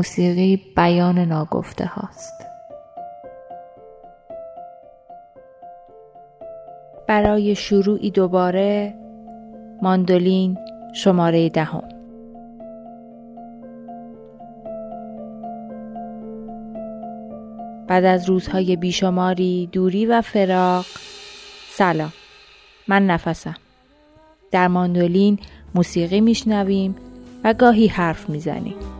موسیقی بیان ناگفته هاست. برای شروعی دوباره ماندولین شماره دهم. بعد از روزهای بیشماری دوری و فراق سلام. من نفسم. در ماندولین موسیقی میشنویم و گاهی حرف می‌زنیم.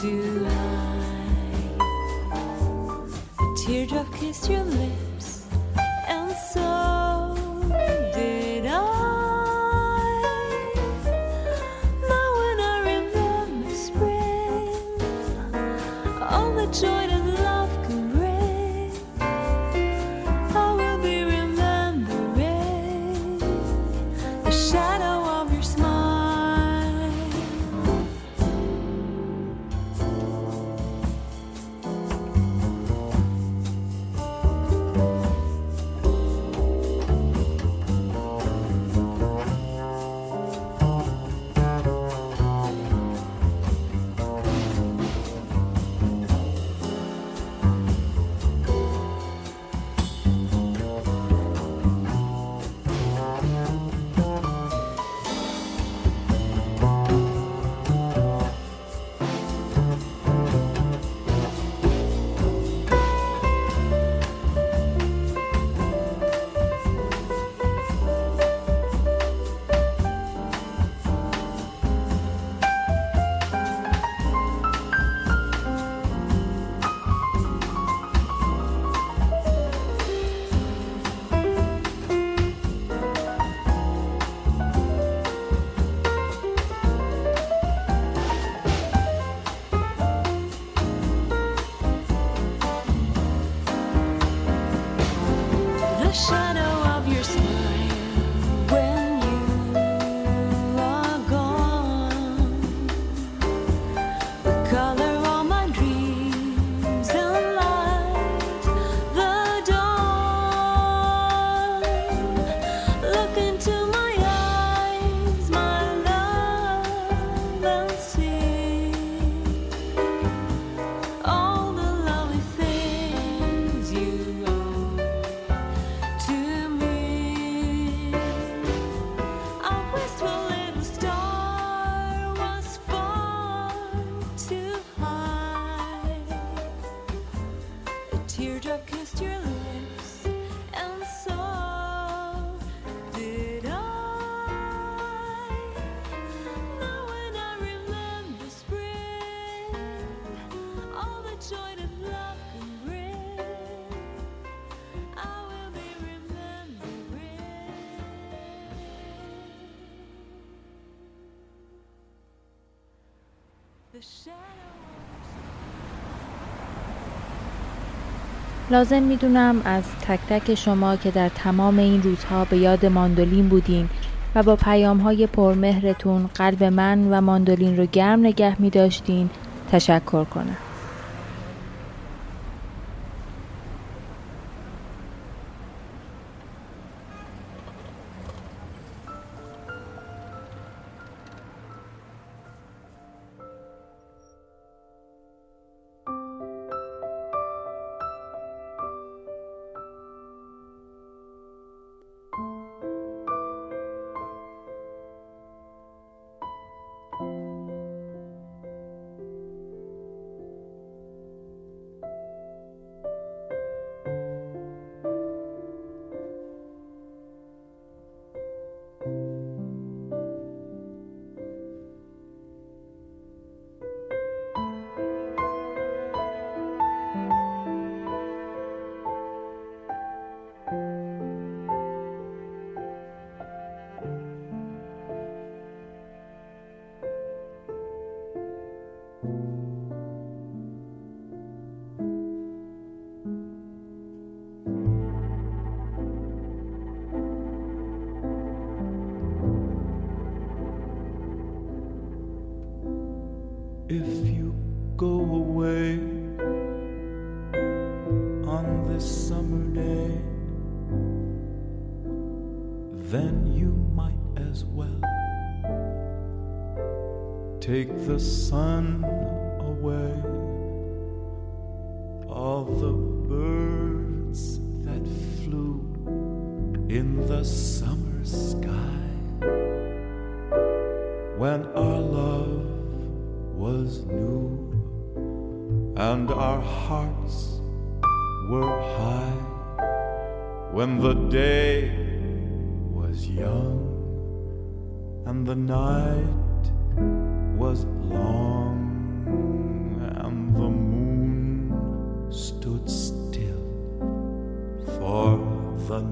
A teardrop kissed your lips, لازم می‌دونم از تک تک شما که در تمام این روزها به یاد ماندولین بودین و با پیام های پرمهرتون قلب من و ماندولین رو گرم نگه می داشتین تشکر کنم.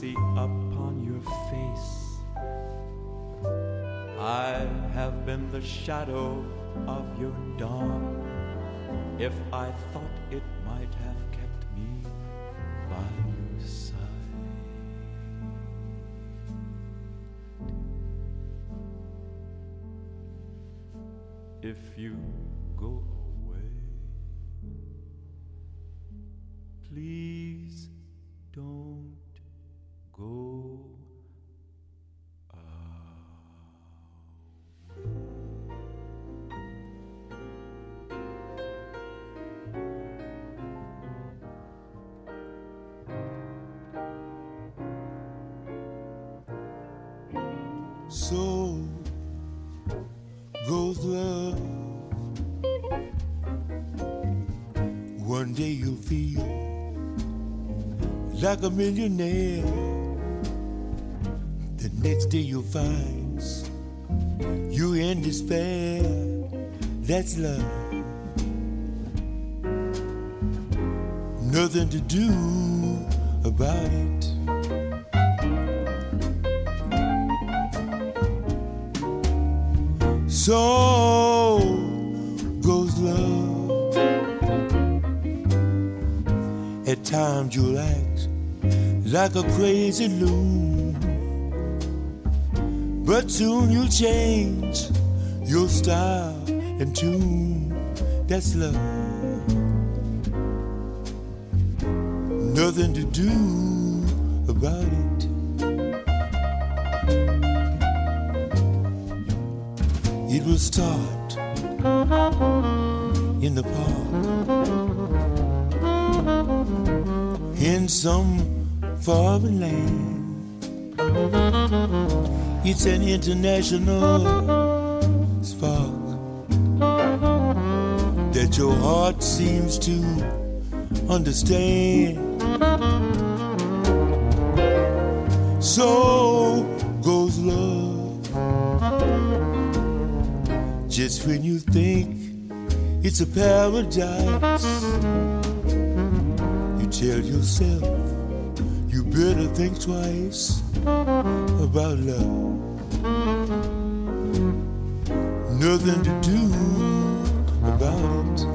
see upon your face. I have been the shadow of your dawn. If I thought it might have kept me by your side. If you goes love. One day you'll feel like a millionaire The next day you'll find you in despair. That's love. Nothing to do about it. So goes love. At times you'll act like a crazy loon. But soon you'll change your style and tune. That's love. Nothing to do about it. It will start in the park. in some foreign land. It's an international spark that your heart seems to understand. So Just when you think it's a paradise, you tell yourself you better think twice about love. Nothing to do about it.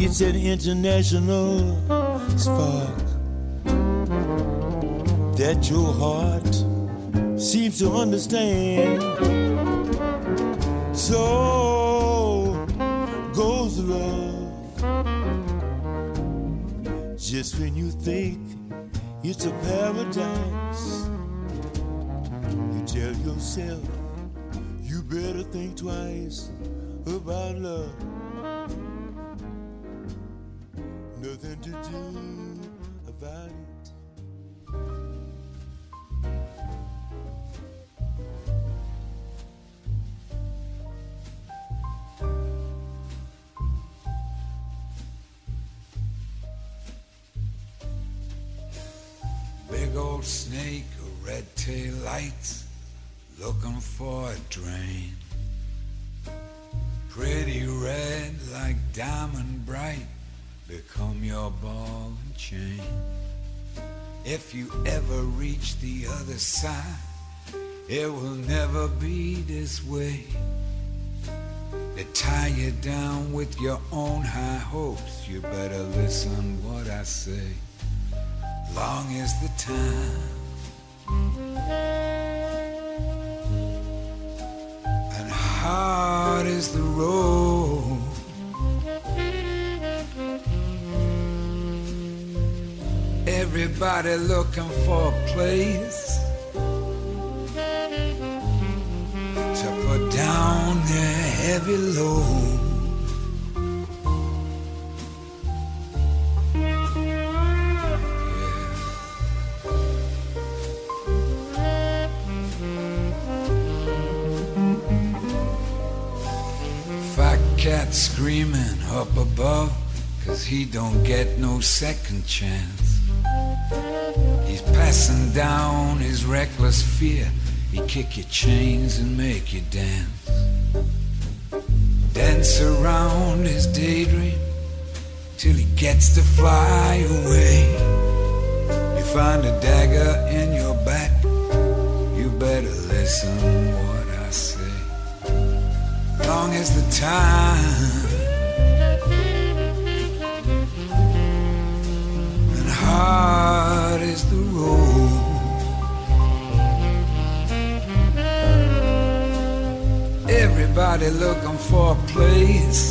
It's an international spark that your heart seems to understand. So goes love. Just when you think it's a paradise. You tell yourself you better think twice about love. Diamond bright, become your ball and chain. If you ever reach the other side, it will never be this way. They tie you down with your own high hopes. You better listen what I say long is the time. And hard is the road. Everybody looking for a place to put down their heavy load. Fat cat screaming up above, cause he don't get no second chance. He's passing down his reckless fear. He kick your chains and make you dance. Dance around his daydream till he gets to fly away. You find a dagger in your back, you better listen what I say. long as the time hard is the road. Everybody looking for a place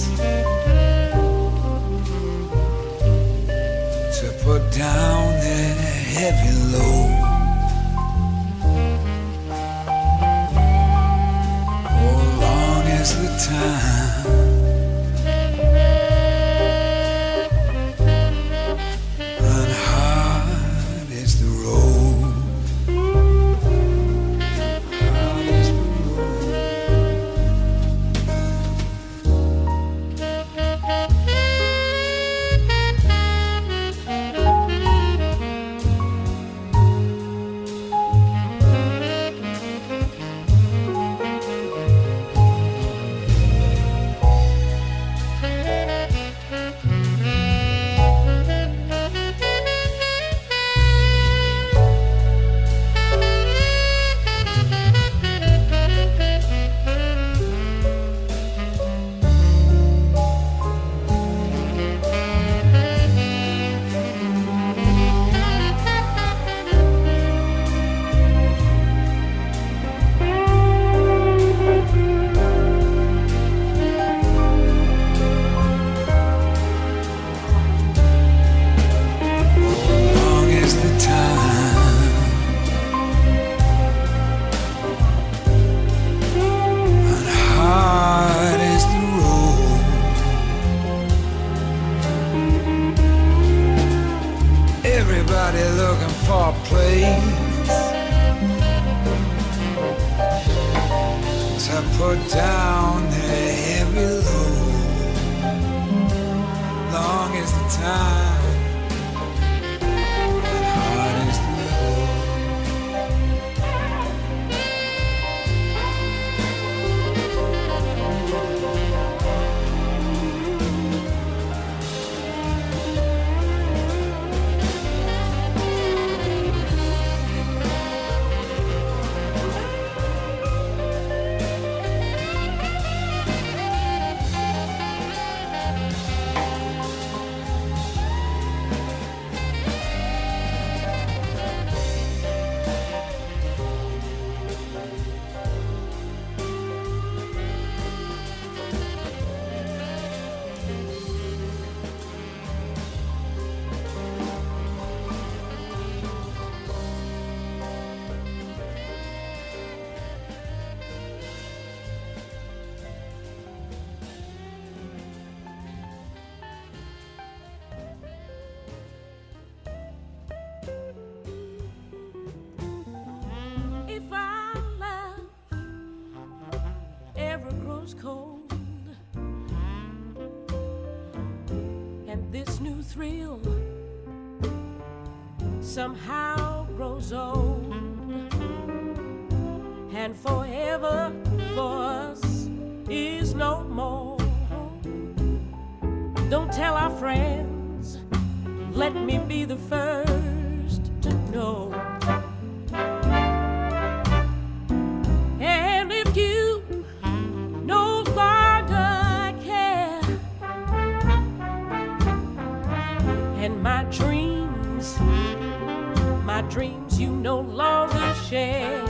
to put down their heavy load. time. And is the road. thrill somehow grows old and forever for us is no more. Don't tell our friends, let me be the first to know. no longer share.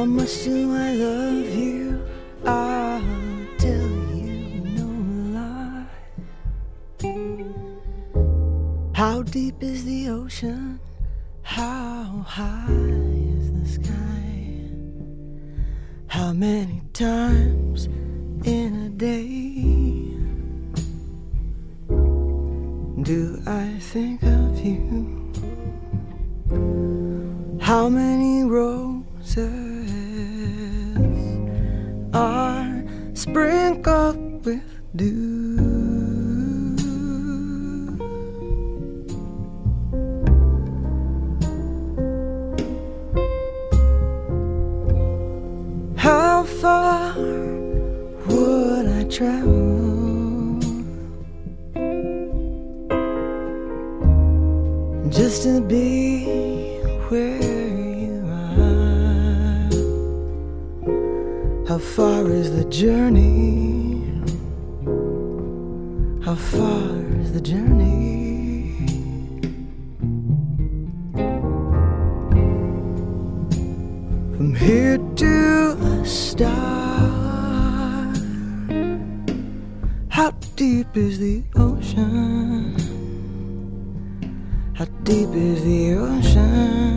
How much do I love you? I'll tell you no lie. How deep is the ocean? How high is the sky? How many times in a day do I think of you? How many roses sprinkle far is the journey? How far is the journey? From here to a star. How deep is the ocean? How deep is the ocean?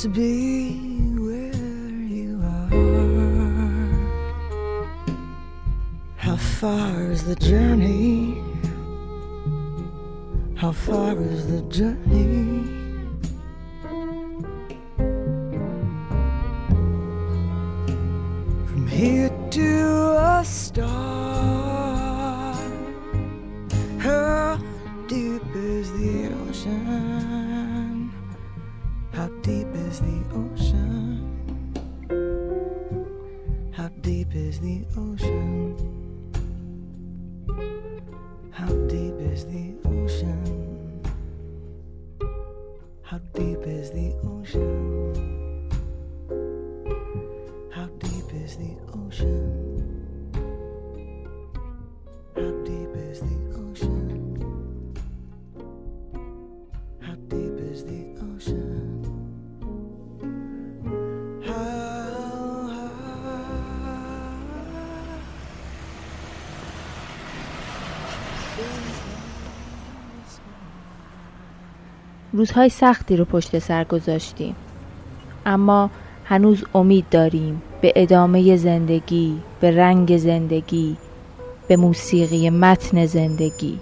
To be where you are. How far is the journey? How far is the journey? روزهای سختی رو پشت سر گذاشتیم. اما هنوز امید داریم به ادامه زندگی به رنگ زندگی به موسیقی متن زندگی.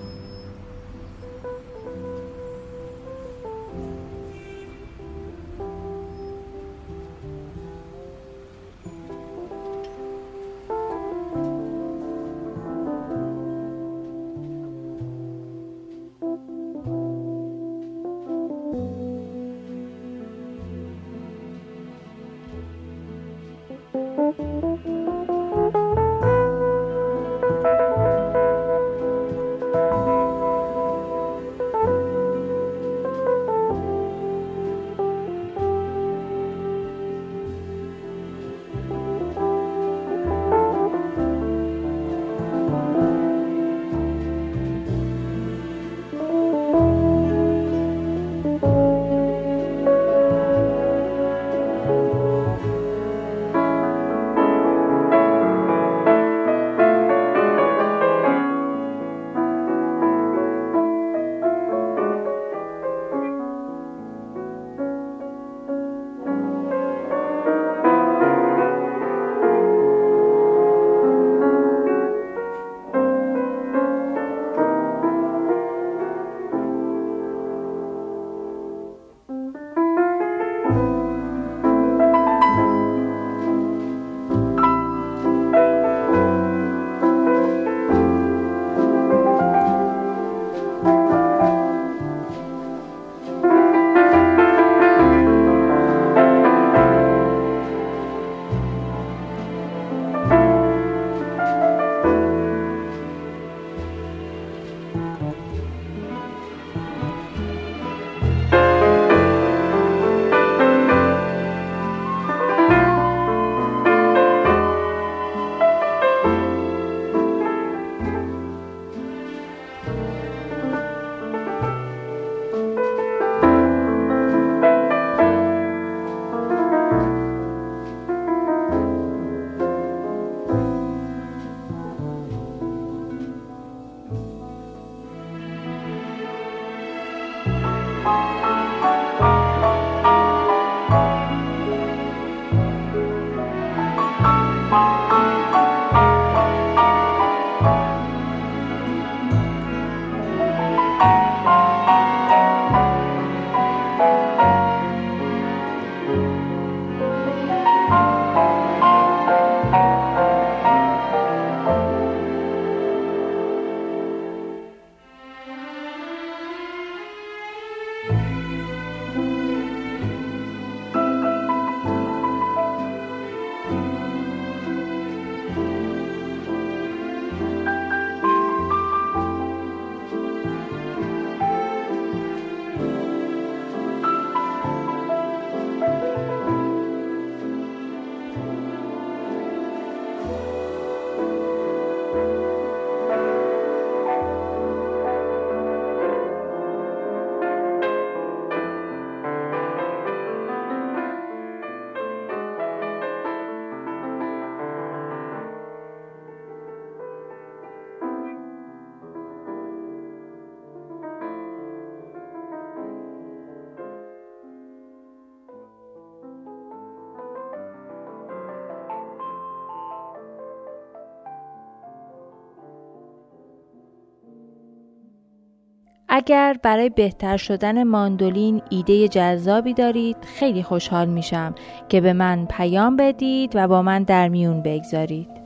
اگر برای بهتر شدن ماندولین ایده جذابی دارید خیلی خوشحال میشم که به من پیام بدید و با من در میون بگذارید.